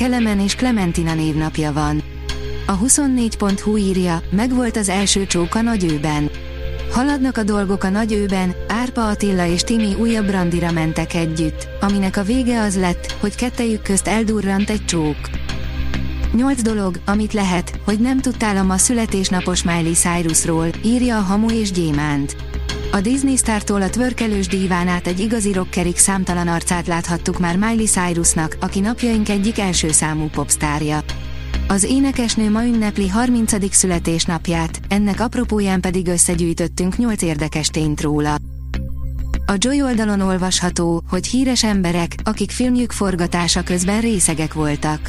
Kelemen és Clementina névnapja van. A 24.hu írja, megvolt az első csók a nagyőben. Haladnak a dolgok a nagyőben, Árpa Attila és Timi újabb randira mentek együtt, aminek a vége az lett, hogy kettejük közt eldurrant egy csók. 8 dolog, amit lehet, hogy nem tudtál a ma születésnapos Miley Cyrusról, írja a Hamu és Gyémánt. A Disney sztártól a tvörkelős díván át egy igazi rockerig számtalan arcát láthattuk már Miley Cyrusnak, aki napjaink egyik első számú popstárja. Az énekesnő ma ünnepli 30. születésnapját, ennek apropóján pedig összegyűjtöttünk 8 érdekes tényt róla. A Joy oldalon olvasható, hogy híres emberek, akik filmjük forgatása közben részegek voltak.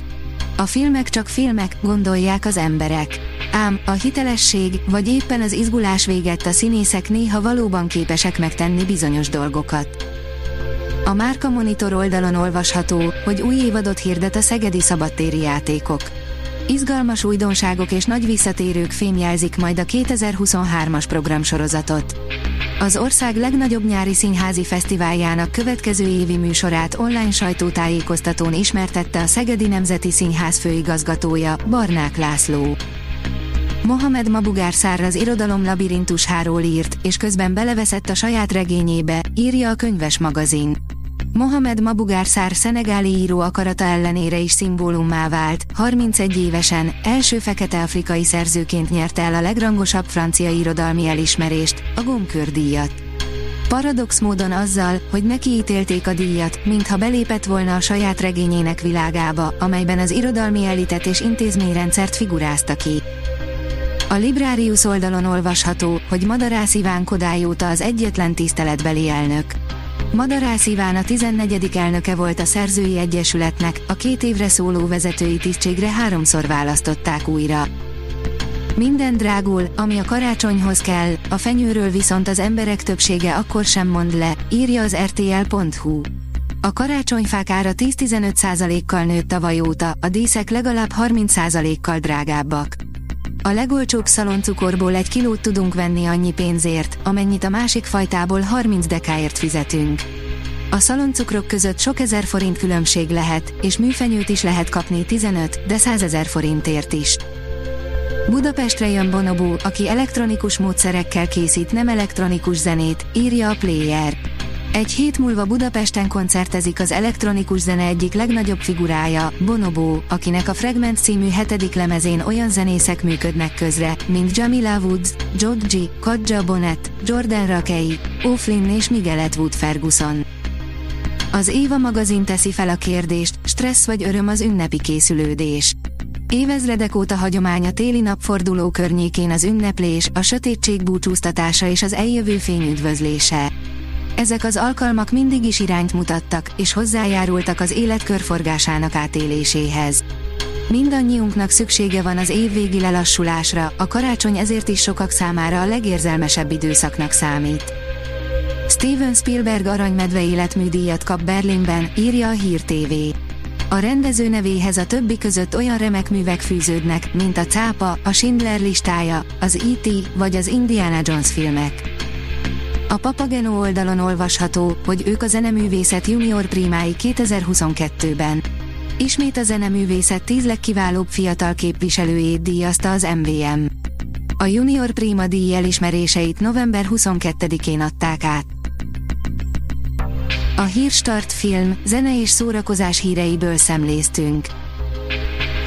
A filmek csak filmek, gondolják az emberek. Ám, a hitelesség, vagy éppen az izgulás véget a színészek néha valóban képesek megtenni bizonyos dolgokat. A Márka Monitor oldalon olvasható, hogy új évadot hirdet a Szegedi Szabadtéri Játékok. Izgalmas újdonságok és nagy visszatérők fémjelzik majd a 2023-as programsorozatot. Az ország legnagyobb nyári színházi fesztiváljának következő évi műsorát online sajtótájékoztatón ismertette a Szegedi Nemzeti Színház főigazgatója, Barnák László. Mohamed Mabugár az irodalom labirintusáról írt, és közben beleveszett a saját regényébe, írja a könyves magazin. Mohamed Mabugár Szár szenegáli író akarata ellenére is szimbólummá vált, 31 évesen, első fekete-afrikai szerzőként nyerte el a legrangosabb francia irodalmi elismerést, a Goncourt díjat. Paradox módon azzal, hogy neki ítélték a díjat, mintha belépett volna a saját regényének világába, amelyben az irodalmi elitet és intézményrendszert figurázta ki. A Librarius oldalon olvasható, hogy Madarász Iván Kodály óta az egyetlen tiszteletbeli elnök. Madarász Iván a 14. elnöke volt a Szerzői Egyesületnek, a két évre szóló vezetői tisztségre háromszor választották újra. Minden drágul, ami a karácsonyhoz kell, a fenyőről viszont az emberek többsége akkor sem mond le, írja az rtl.hu. A karácsonyfák ára 10-15%-kal nőtt tavaly óta, a díszek legalább 30%-kal drágábbak. A legolcsóbb szaloncukorból egy kilót tudunk venni annyi pénzért, amennyit a másik fajtából 30 dekáért fizetünk. A szaloncukrok között sok ezer forint különbség lehet, és műfenyőt is lehet kapni 15, de 100 ezer forintért is. Budapestre jön Bonobo, aki elektronikus módszerekkel készít nem elektronikus zenét, írja a Player. Egy hét múlva Budapesten koncertezik az elektronikus zene egyik legnagyobb figurája, Bonobo, akinek a Fragment című hetedik lemezén olyan zenészek működnek közre, mint Jamila Woods, Georgie, Kadja Bonnet, Jordan Rakei, O'Flynn és Miguel Edwood Ferguson. Az Éva magazin teszi fel a kérdést, stressz vagy öröm az ünnepi készülődés. Évezredek óta hagyomány a téli napforduló környékén az ünneplés, a sötétség búcsúztatása és az eljövő fény üdvözlése. Ezek az alkalmak mindig is irányt mutattak, és hozzájárultak az élet körforgásának átéléséhez. Mindannyiunknak szüksége van az évvégi lelassulásra, a karácsony ezért is sokak számára a legérzelmesebb időszaknak számít. Steven Spielberg aranymedve életműdíjat kap Berlinben, írja a Hír TV. A rendező nevéhez a többi között olyan remek művek fűződnek, mint a Cápa, a Schindler listája, az E.T. vagy az Indiana Jones filmek. A Papageno oldalon olvasható, hogy ők a zeneművészet junior primái 2022-ben. Ismét a zeneművészet 10 legkiválóbb fiatal képviselőjét díjazta az MVM. A Junior Prima díj elismeréseit november 22-én adták át. A Hírstart film, zene és szórakozás híreiből szemléztünk.